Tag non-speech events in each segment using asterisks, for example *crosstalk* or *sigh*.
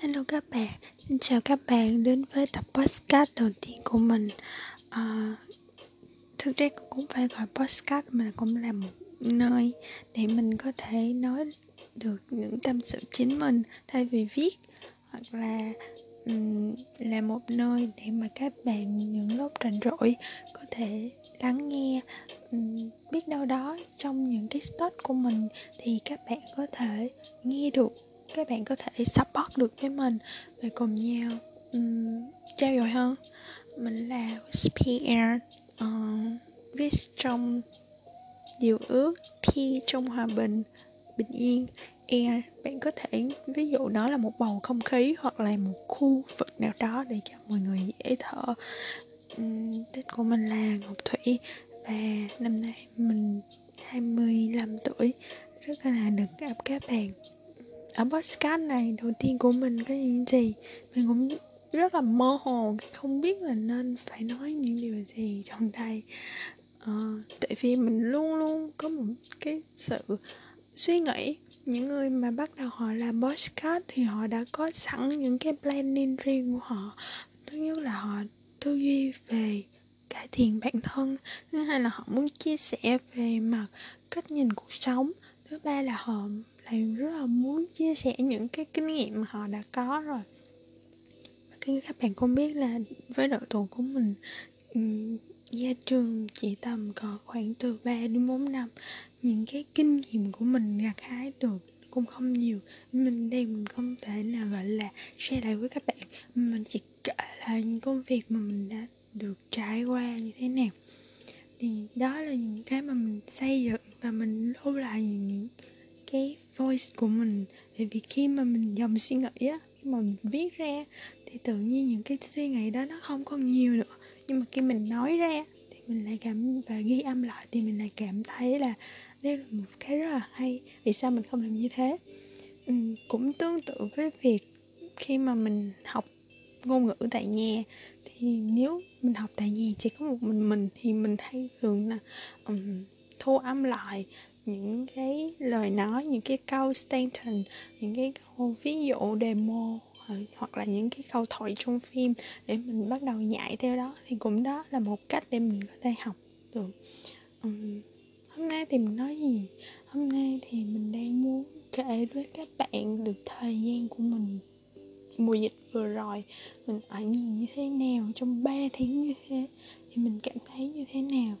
Hello các bạn, xin chào các bạn đến với tập podcast đầu tiên của mình. À, Thực ra cũng phải gọi podcast mà cũng là một nơi để mình có thể nói được những tâm sự chính mình thay vì viết Hoặc là um, là một nơi để mà các bạn những lúc rảnh rỗi có thể lắng nghe um, Biết đâu đó trong những cái start của mình thì các bạn có thể nghe được các bạn có thể support được với mình và cùng nhau um, trao dồi hơn. Mình là PR uh, ờ, viết trong điều ước P trong hòa bình bình yên. Air bạn có thể ví dụ nó là một bầu không khí hoặc là một khu vực nào đó để cho mọi người dễ thở. Um, tên của mình là Ngọc Thủy và năm nay mình 25 tuổi. Rất là được gặp các bạn ở podcast này đầu tiên của mình có những gì? Mình cũng rất là mơ hồ không biết là nên phải nói những điều gì trong đây. À, tại vì mình luôn luôn có một cái sự suy nghĩ. Những người mà bắt đầu họ làm podcast thì họ đã có sẵn những cái planning riêng của họ. Thứ nhất là họ tư duy về cải thiện bản thân. Thứ hai là họ muốn chia sẻ về mặt cách nhìn cuộc sống. Thứ ba là họ lại rất là muốn chia sẻ những cái kinh nghiệm mà họ đã có rồi. Và khi các bạn cũng biết là với độ tuổi của mình gia trường chỉ tầm có khoảng từ 3 đến 4 năm, những cái kinh nghiệm của mình gặt hái được cũng không nhiều. Mình đây mình không thể nào gọi là share lại với các bạn. Mình chỉ kể là những công việc mà mình đã được trải qua như thế nào. Thì đó là những cái mà mình xây dựng và mình lưu lại những cái voice của mình. Tại vì khi mà mình dòng suy nghĩ á khi mà mình viết ra thì tự nhiên những cái suy nghĩ đó nó không còn nhiều nữa. Nhưng mà khi mình nói ra thì mình lại cảm và ghi âm lại thì mình lại cảm thấy là đây là một cái rất là hay. Vì sao mình không làm như thế? Ừ, cũng tương tự với việc khi mà mình học ngôn ngữ tại nhà thì nếu mình học tại nhà chỉ có một mình mình thì mình hay thường là um, thu âm lại những cái lời nói những cái câu statement những cái câu ví dụ demo ờ, hoặc là những cái câu thoại trong phim để mình bắt đầu nhảy theo đó thì cũng đó là một cách để mình có thể học được. Um, hôm nay thì mình nói gì? Hôm nay thì mình đang muốn kể với các bạn được thời gian của mình. Mùa dịch vừa rồi mình ở nhìn như thế nào trong 3 tháng như thế thì mình cảm thấy như thế nào?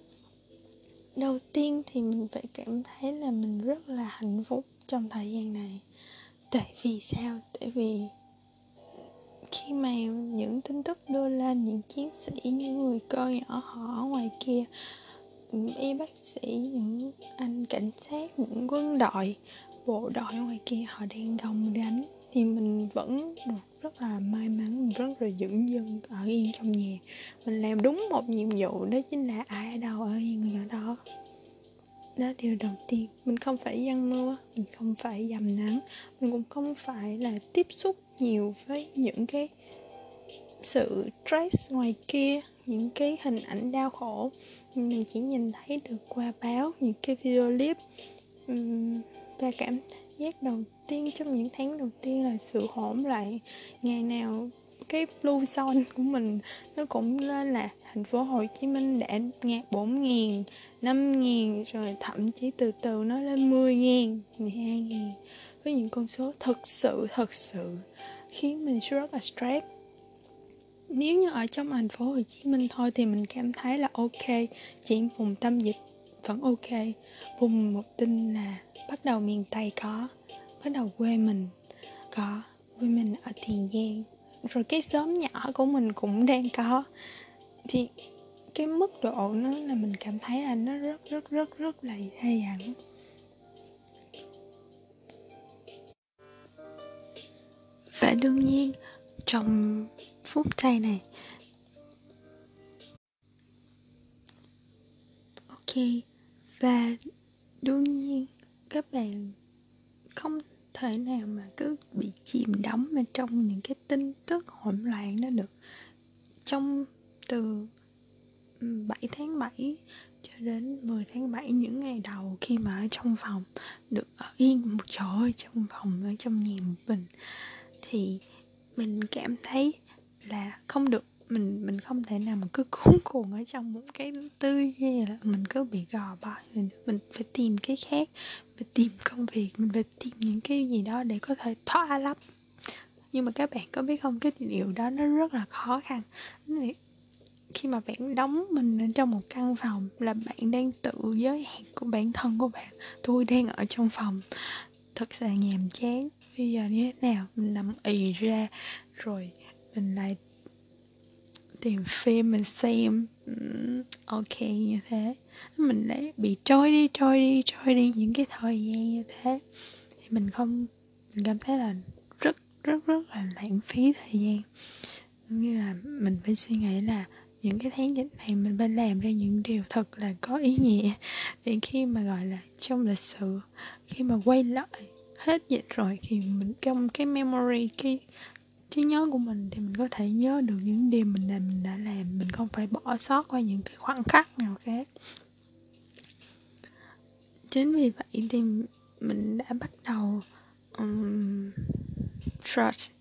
Đầu tiên thì mình phải cảm thấy là mình rất là hạnh phúc trong thời gian này. Tại vì sao? Tại vì khi mà những tin tức đưa lên, những chiến sĩ, những người cơ nhỏ họ ở ngoài kia, những y bác sĩ, những anh cảnh sát, những quân đội, bộ đội ngoài kia họ đang gồng đánh thì mình vẫn được rất là may mắn, mình rất là dững dưng, ở yên trong nhà. Mình làm đúng một nhiệm vụ, đó chính là ai ở đâu ở yên, người ở đó. Đó điều đầu tiên. Mình không phải giăng mưa mình không phải dầm nắng. Mình cũng không phải là tiếp xúc nhiều với những cái sự stress ngoài kia, những cái hình ảnh đau khổ. Mình chỉ nhìn thấy được qua báo, những cái video clip và cảm giác đầu tiên trong những tháng đầu tiên là sự hỗn loạn. Ngày nào cái blue zone của mình nó cũng lên là thành phố Hồ Chí Minh đã ngạt bốn ngàn năm ngàn rồi thậm chí từ từ nó lên mười ngàn mười hai ngàn với những con số thật sự thật sự khiến mình rất là stress. Nếu như ở trong thành phố Hồ Chí Minh thôi thì mình cảm thấy là ok, chỉ vùng tâm dịch vẫn ok. Vùng một tin là bắt đầu miền Tây có, bắt đầu quê mình có, quê mình ở Tiền Giang. Rồi cái xóm nhỏ của mình cũng đang có. Thì cái mức độ nó là mình cảm thấy là nó rất rất rất rất là hay hẳn và đương nhiên, trong phút giây này, ok, và đương nhiên các bạn không thể nào mà cứ bị chìm đắm ở trong những cái tin tức hỗn loạn đó được. Trong từ ừ, 7 tháng 7 cho đến 10 tháng 7 những ngày đầu khi mà ở trong phòng, được ở yên một chỗ ở trong phòng, ở trong nhà một mình, thì mình cảm thấy là không được mình mình không thể nào mình cứ cuốn cuồng ở trong một cái tư hay là mình cứ bị gò bó. Mình mình phải tìm cái khác, phải tìm công việc, mình phải tìm những cái gì đó để có thể thoát lắm. Nhưng mà các bạn có biết không, cái điều đó nó rất là khó khăn. Khi mà bạn đóng mình ở trong một căn phòng là bạn đang tự giới hạn của bản thân của bạn. Tôi đang ở trong phòng, thật là nhàm chán. Bây giờ như thế nào? Mình nằm ì ra, rồi mình lại tìm phim mình xem ok như thế. Mình lại bị trôi đi trôi đi trôi đi những cái thời gian như thế. Thì mình không, mình cảm thấy là rất rất rất là lãng phí thời gian. Như là mình phải suy nghĩ là những cái tháng dịch này mình phải làm ra những điều thật là có ý nghĩa *laughs* để khi mà, gọi là, trong lịch sử, khi mà quay lại hết dịch rồi thì mình trong cái memory, cái trí nhớ của mình thì mình có thể nhớ được những điều mình làm mình đã làm. Mình không phải bỏ sót qua những cái khoảnh khắc nào khác. Chính vì vậy thì mình đã bắt đầu um, search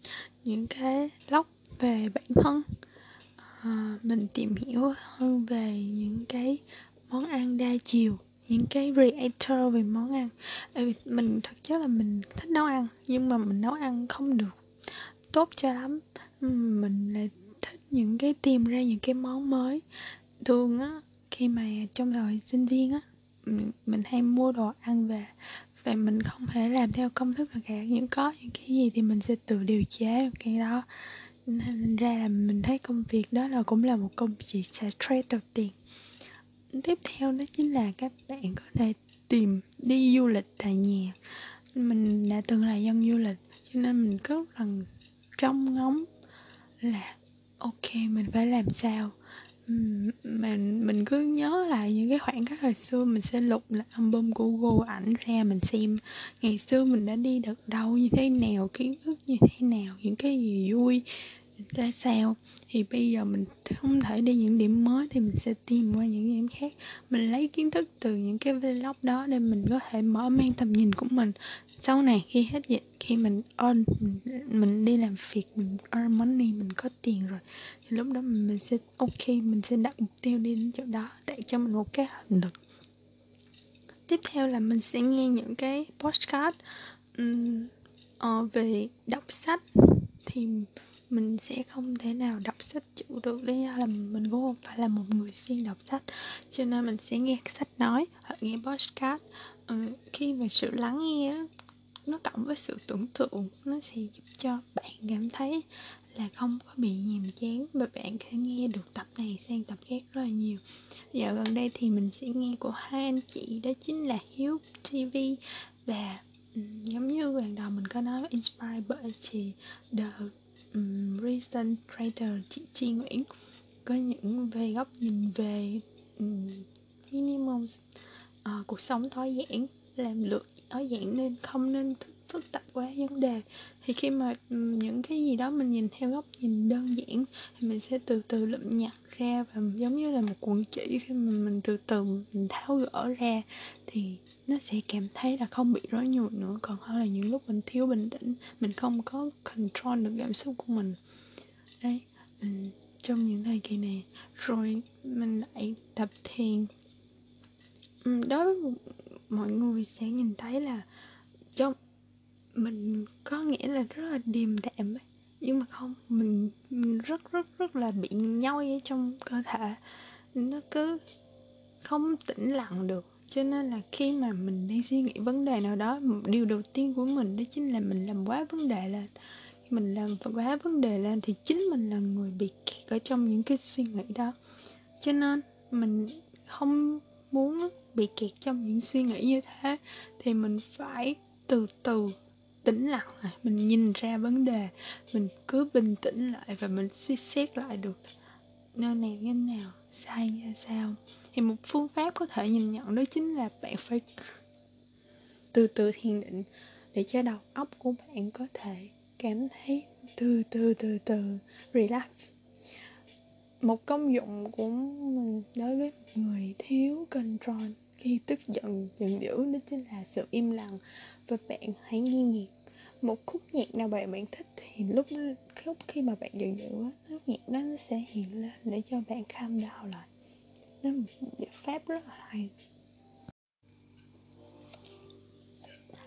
những cái blog về bản thân. Uh, mình tìm hiểu hơn về những cái món ăn đa chiều những cái creator về món ăn. Mình thực chất là mình thích nấu ăn nhưng mà mình nấu ăn không được tốt cho lắm. Mình lại thích những cái tìm ra những cái món mới. Thường á khi mà trong thời sinh viên á mình, hay mua đồ ăn về và mình không thể làm theo công thức nào cả. Những có những cái gì thì mình sẽ tự điều chế cái đó. Nên ra là mình thấy công việc đó là cũng là một công việc sẽ trade đầu tiền. Tiếp theo đó chính là các bạn có thể tìm đi du lịch tại nhà. Mình đã từng là dân du lịch cho nên mình rất là trong ngóng là, ok, mình phải làm sao? Mình mình cứ nhớ lại những cái khoảng khắc hồi xưa mình sẽ lục là album của Google ảnh ra, mình xem ngày xưa mình đã đi được đâu, như thế nào, kiến thức như thế nào, những cái gì vui ra sao. Thì bây giờ mình không thể đi những điểm mới thì mình sẽ tìm qua những điểm khác. Mình lấy kiến thức từ những cái vlog đó để mình có thể mở mang tầm nhìn của mình sau này khi hết dịch khi mình earn mình, mình đi làm việc mình earn money mình có tiền rồi thì lúc đó mình sẽ ok mình sẽ đặt mục tiêu đi đến chỗ đó để cho mình một cái hành lực tiếp theo là mình sẽ nghe những cái postcard um, uh, ờ, về đọc sách. Thì mình sẽ không thể nào đọc sách chịu được lý do là mình cũng không phải là một người siêng đọc sách. Cho nên mình sẽ nghe sách nói hoặc nghe podcast. Ừ, khi mà sự lắng nghe nó cộng với sự tưởng tượng nó sẽ giúp cho bạn cảm thấy là không có bị nhàm chán và bạn có nghe được tập này sang tập khác rất là nhiều. Dạo gần đây thì mình sẽ nghe của hai anh chị đó chính là Hiếu TV và giống như lần đầu mình có nói inspired bởi chị The um, Reason Creator chị Chi Nguyễn. Có những về góc nhìn về um, minimum uh, cuộc sống tối giản làm lượt ở dạng nên không nên phức tạp quá vấn đề. Thì khi mà những cái gì đó mình nhìn theo góc nhìn đơn giản thì mình sẽ từ từ lụm nhặt ra và giống như là một cuộn chỉ khi mà mình từ từ mình tháo gỡ ra thì nó sẽ cảm thấy là không bị rối nhùi nữa. Còn hơn là những lúc mình thiếu bình tĩnh mình không có control được cảm xúc của mình. Đấy mình, trong những thời kỳ này rồi mình lại tập thiền. Đối với mọi người sẽ nhìn thấy là trong mình có nghĩa là rất là điềm đạm ấy. Nhưng mà không mình, mình rất rất rất là bị nhoi ở trong cơ thể. Nó cứ không tĩnh lặng được. Cho nên là khi mà mình đang suy nghĩ vấn đề nào đó điều đầu tiên của mình đó chính là mình làm quá vấn đề lên. Mình làm quá vấn đề lên thì chính mình là người bị kẹt ở trong những cái suy nghĩ đó. Cho nên mình không muốn bị kẹt trong những suy nghĩ như thế, thì mình phải từ từ tĩnh lặng lại, mình nhìn ra vấn đề, mình cứ bình tĩnh lại và mình suy xét lại được nơi này như nào, sai ra sao thì một phương pháp có thể nhìn nhận đó chính là bạn phải từ từ thiền định để cho đầu óc của bạn có thể cảm thấy từ từ từ từ, relax một công dụng của mình đối với người thiếu control khi tức giận giận dữ đó chính là sự im lặng và bạn hãy nghe nhạc một khúc nhạc nào bạn bạn thích thì lúc lúc khi mà bạn giận dữ á nhạc đó nó sẽ hiện lên để cho bạn calm down lại. Nó một biện pháp rất là hay.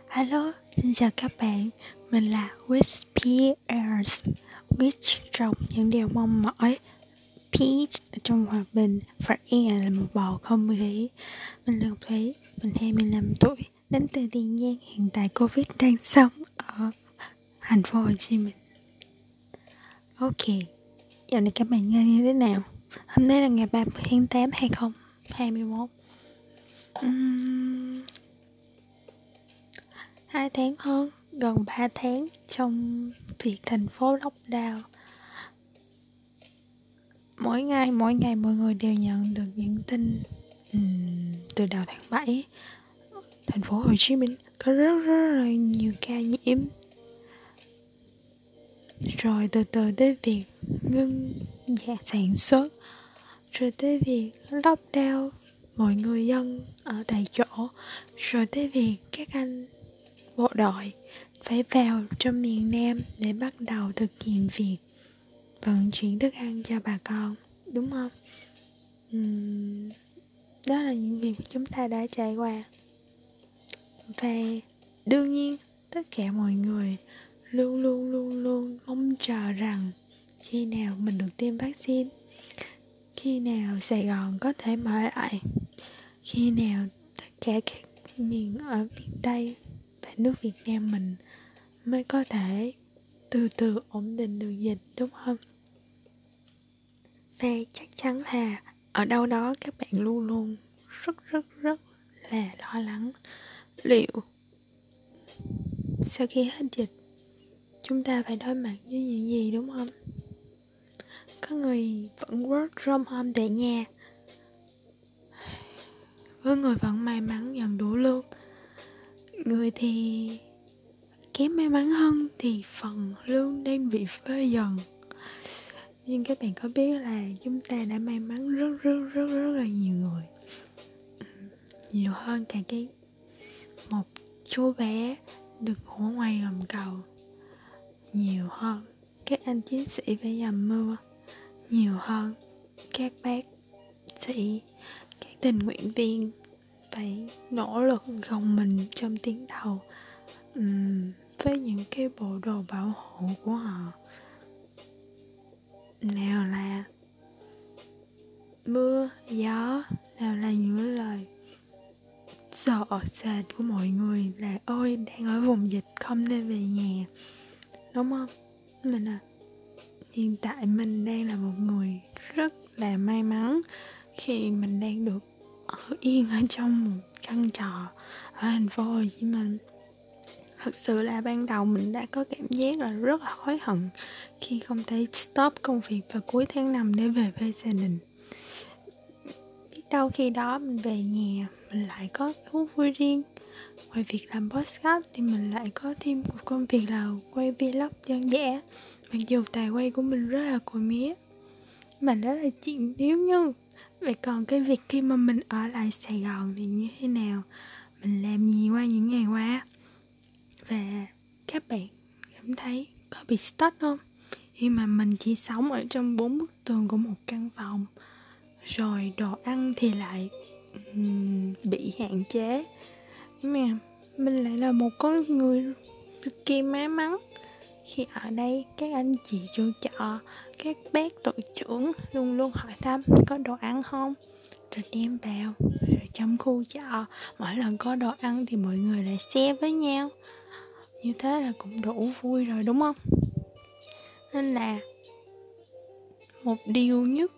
Hello, xin chào các bạn. Mình là Wish Pierce Wish trong những điều mong mỏi. Peace trong hòa bình. Và e là một bầu không khí Mình là Thúy Mình 25 tuổi. Đến từ Tiền Giang Hiện tại Covid đang sống ở thành phố Hồ Chí Minh. Ok Giờ này các bạn nghe như thế nào? Hôm nay là ngày 30 tháng 8 2021 uhm, hai tháng hơn gần 3 tháng trong việc thành phố lockdown mỗi ngày mỗi ngày mọi người đều nhận được những tin um, từ đầu tháng 7 thành phố Hồ Chí Minh có rất rất là nhiều ca nhiễm. Rồi từ từ tới việc ngưng dạ sản xuất rồi tới việc lockdown mọi người dân ở tại chỗ rồi tới việc các anh bộ đội phải vào trong miền Nam để bắt đầu thực hiện việc vận chuyển thức ăn cho bà con đúng không? Uhm, đó là những việc chúng ta đã trải qua. Và đương nhiên tất cả mọi người luôn luôn luôn luôn mong chờ rằng khi nào mình được tiêm vaccine khi nào sài gòn có thể mở lại khi nào tất cả các miền ở miền tây và nước việt nam mình mới có thể từ từ ổn định được dịch đúng không? Và chắc chắn là ở đâu đó các bạn luôn luôn rất rất rất là lo lắng. Liệu sau khi hết dịch, chúng ta phải đối mặt với những gì, đúng không? Có người vẫn work from home tại nhà. Với người vẫn may mắn nhận đủ lương. Người thì kém may mắn hơn thì phần lương đang bị phơi dần nhưng các bạn có biết là chúng ta đã may mắn rất rất rất rất là nhiều người. Ừ, nhiều hơn cả cái một chú bé được ngủ ngoài gầm cầu. Nhiều hơn các anh chiến sĩ phải dầm mưa. Nhiều hơn các bác sĩ các tình nguyện viên phải nỗ lực gồng mình trong tiếng đầu um, với những cái bộ đồ bảo hộ của họ nào là mưa, gió, nào là những lời sợ sệt của mọi người là, ôi, đang ở vùng dịch, không nên về nhà. Đúng không? Mình à hiện tại mình đang là một người rất là may mắn khi mình đang được ở yên ở trong một căn trọ ở thành phố Hồ Chí Minh thật sự là ban đầu mình đã có cảm giác là rất là hối hận khi không thể stop công việc vào cuối tháng 5 để về với gia đình. Biết đâu khi đó mình về nhà, mình lại có thú vui riêng. Ngoài việc làm podcast thì mình lại có thêm một công việc là quay vlog đơn giản, mặc dù tài quay của mình rất là cùi mía. Mà đó là chuyện nếu như, vậy còn cái việc khi mà mình ở lại sài gòn thì như thế nào? Mình làm gì qua những ngày qua? Và các bạn cảm thấy có bị stuck không? Khi mà mình chỉ sống ở trong bốn bức tường của một căn phòng rồi đồ ăn thì lại um, bị hạn chế. Mà mình lại là một con người cực kỳ may mắn. Khi ở đây các anh chị chủ trọ các bác tổ trưởng luôn luôn hỏi thăm có đồ ăn không? Rồi đem vào. Rồi trong khu trọ mỗi lần có đồ ăn thì mọi người lại xe với nhau như thế là cũng đủ vui rồi, đúng không? Nên là một điều nhất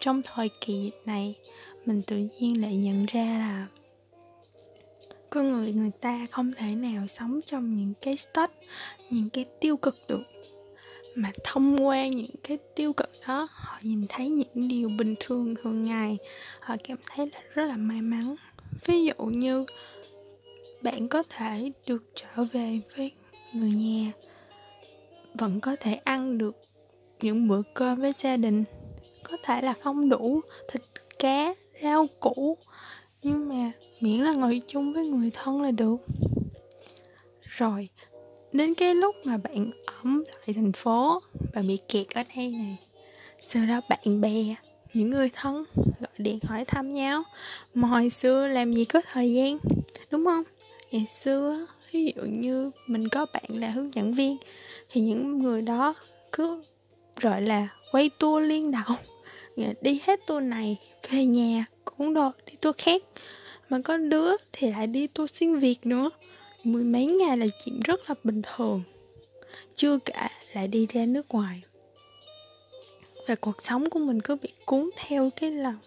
trong thời kỳ này, mình tự nhiên lại nhận ra là con người người ta không thể nào sống trong những cái stress những cái tiêu cực được. Mà thông qua những cái tiêu cực đó, họ nhìn thấy những điều bình thường thường ngày. Họ cảm thấy là rất là may mắn. Ví dụ như bạn có thể được trở về với người nhà, vẫn có thể ăn được những bữa cơm với gia đình. Có thể là không đủ thịt cá, rau củ, nhưng mà miễn là ngồi chung với người thân là được. Rồi, đến cái lúc mà bạn ẩm lại thành phố và bị kẹt ở đây này, sau đó bạn bè, những người thân gọi điện hỏi thăm nhau mà hồi xưa làm gì có thời gian? Đúng không? Ngày xưa ví dụ như mình có bạn là hướng dẫn viên, thì những người đó cứ, gọi là, quay tour liên đầu *laughs* đi hết tour này, về nhà cũng đồ đi tour khác. Mà có đứa thì lại đi tour xuyên việt nữa. Mười mấy ngày là chuyện rất là bình thường. Chưa cả lại đi ra nước ngoài. Và cuộc sống của mình cứ bị cuốn theo cái lòng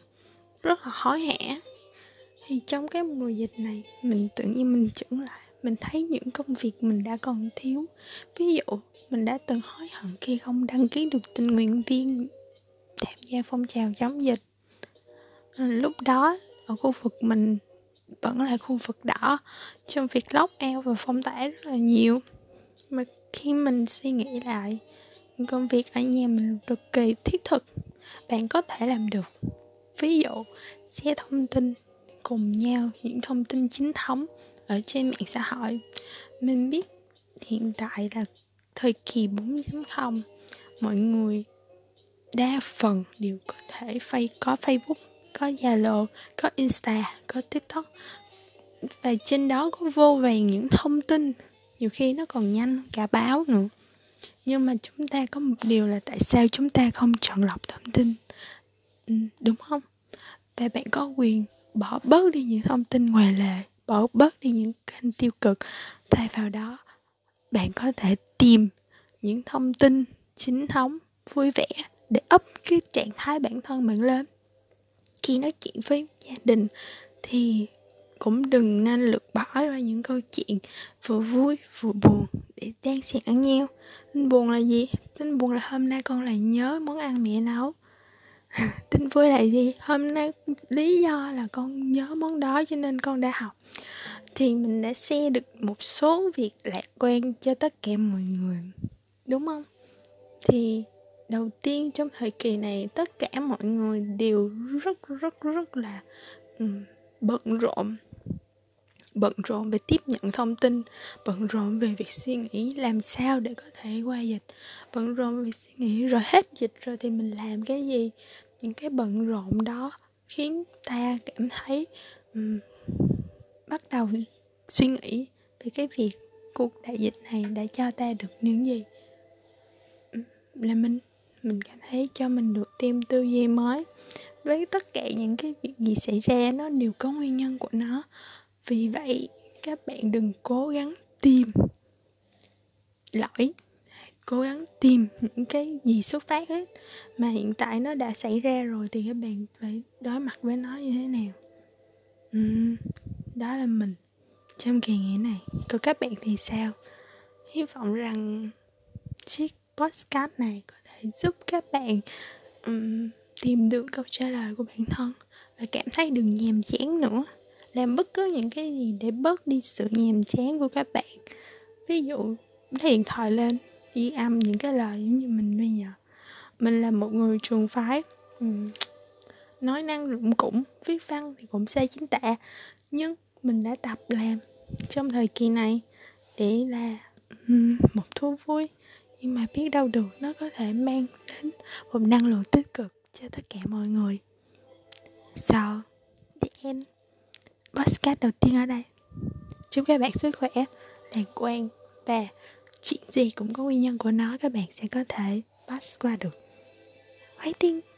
rất là hối hả thì trong cái mùa dịch này, mình tự nhiên mình chững lại, mình thấy những công việc mình đã còn thiếu. Ví dụ, mình đã từng hối hận khi không đăng ký được tình nguyện viên tham gia phong trào chống dịch. À, lúc đó, ở khu vực mình vẫn là khu vực đỏ, trong việc lóc eo và phong tỏa rất là nhiều. Mà khi mình suy nghĩ lại, công việc ở nhà mình cực kỳ thiết thực. Bạn có thể làm được. Ví dụ, xe thông tin cùng nhau những thông tin chính thống ở trên mạng xã hội. Mình biết hiện tại là thời kỳ 4.0 mọi người đa phần đều có thể phay có Facebook có Zalo có Insta có TikTok. Và trên đó có vô vàng những thông tin nhiều khi nó còn nhanh cả báo nữa. Nhưng mà chúng ta có một điều là tại sao chúng ta không chọn lọc thông tin? Ừ, đúng không? Và bạn có quyền bỏ bớt đi những thông tin ngoài lề, bỏ bớt đi những kênh tiêu cực. Thay vào đó, bạn có thể tìm những thông tin chính thống, vui vẻ để up cái trạng thái bản thân bạn lên. Khi nói chuyện với gia đình thì cũng đừng nên lược bỏ ra những câu chuyện vừa vui vừa buồn để đang xen ăn nhau. Tin buồn là gì? Tin buồn là hôm nay con lại nhớ món ăn mẹ nấu. *laughs* tin vui là gì? Hôm nay lý do là con nhớ món đó cho nên con đã học. Thì mình đã share được một số việc lạc quan cho tất cả mọi người đúng không? Thì đầu tiên trong thời kỳ này tất cả mọi người đều rất rất rất là um, bận rộn bận rộn về tiếp nhận thông tin bận rộn về việc suy nghĩ làm sao để có thể qua dịch bận rộn về việc suy nghĩ rồi hết dịch rồi thì mình làm cái gì? Những cái bận rộn đó khiến ta cảm thấy um, bắt đầu suy nghĩ về cái việc cuộc đại dịch này đã cho ta được những gì? Là mình mình cảm thấy cho mình được thêm tư duy mới. Với tất cả những cái việc gì xảy ra nó đều có nguyên nhân của nó vì vậy các bạn đừng cố gắng tìm lỗi. Cố gắng tìm những cái gì xuất phát hết. Mà hiện tại nó đã xảy ra rồi thì các bạn phải đối mặt với nó như thế nào? Uhm, đó là mình trong kỳ nghỉ này. Còn các bạn thì sao? Hy vọng rằng chiếc podcast này có thể giúp các bạn um, tìm được câu trả lời của bản thân và cảm thấy đừng nhàm chán nữa làm bất cứ những cái gì để bớt đi sự nhàm chán của các bạn. Ví dụ lấy điện thoại lên ghi âm những cái lời giống như mình bây giờ. Mình là một người trường phái ừ. nói năng lụng cũng viết văn thì cũng sai chính tả. Nhưng mình đã tập làm trong thời kỳ này để là um, một thú vui. Nhưng mà biết đâu được nó có thể mang đến một năng lượng tích cực cho tất cả mọi người. So the end podcast đầu tiên ở đây chúc các bạn sức khỏe, đàng quan và chuyện gì cũng có nguyên nhân của nó, các bạn sẽ có thể pass qua được Waiting!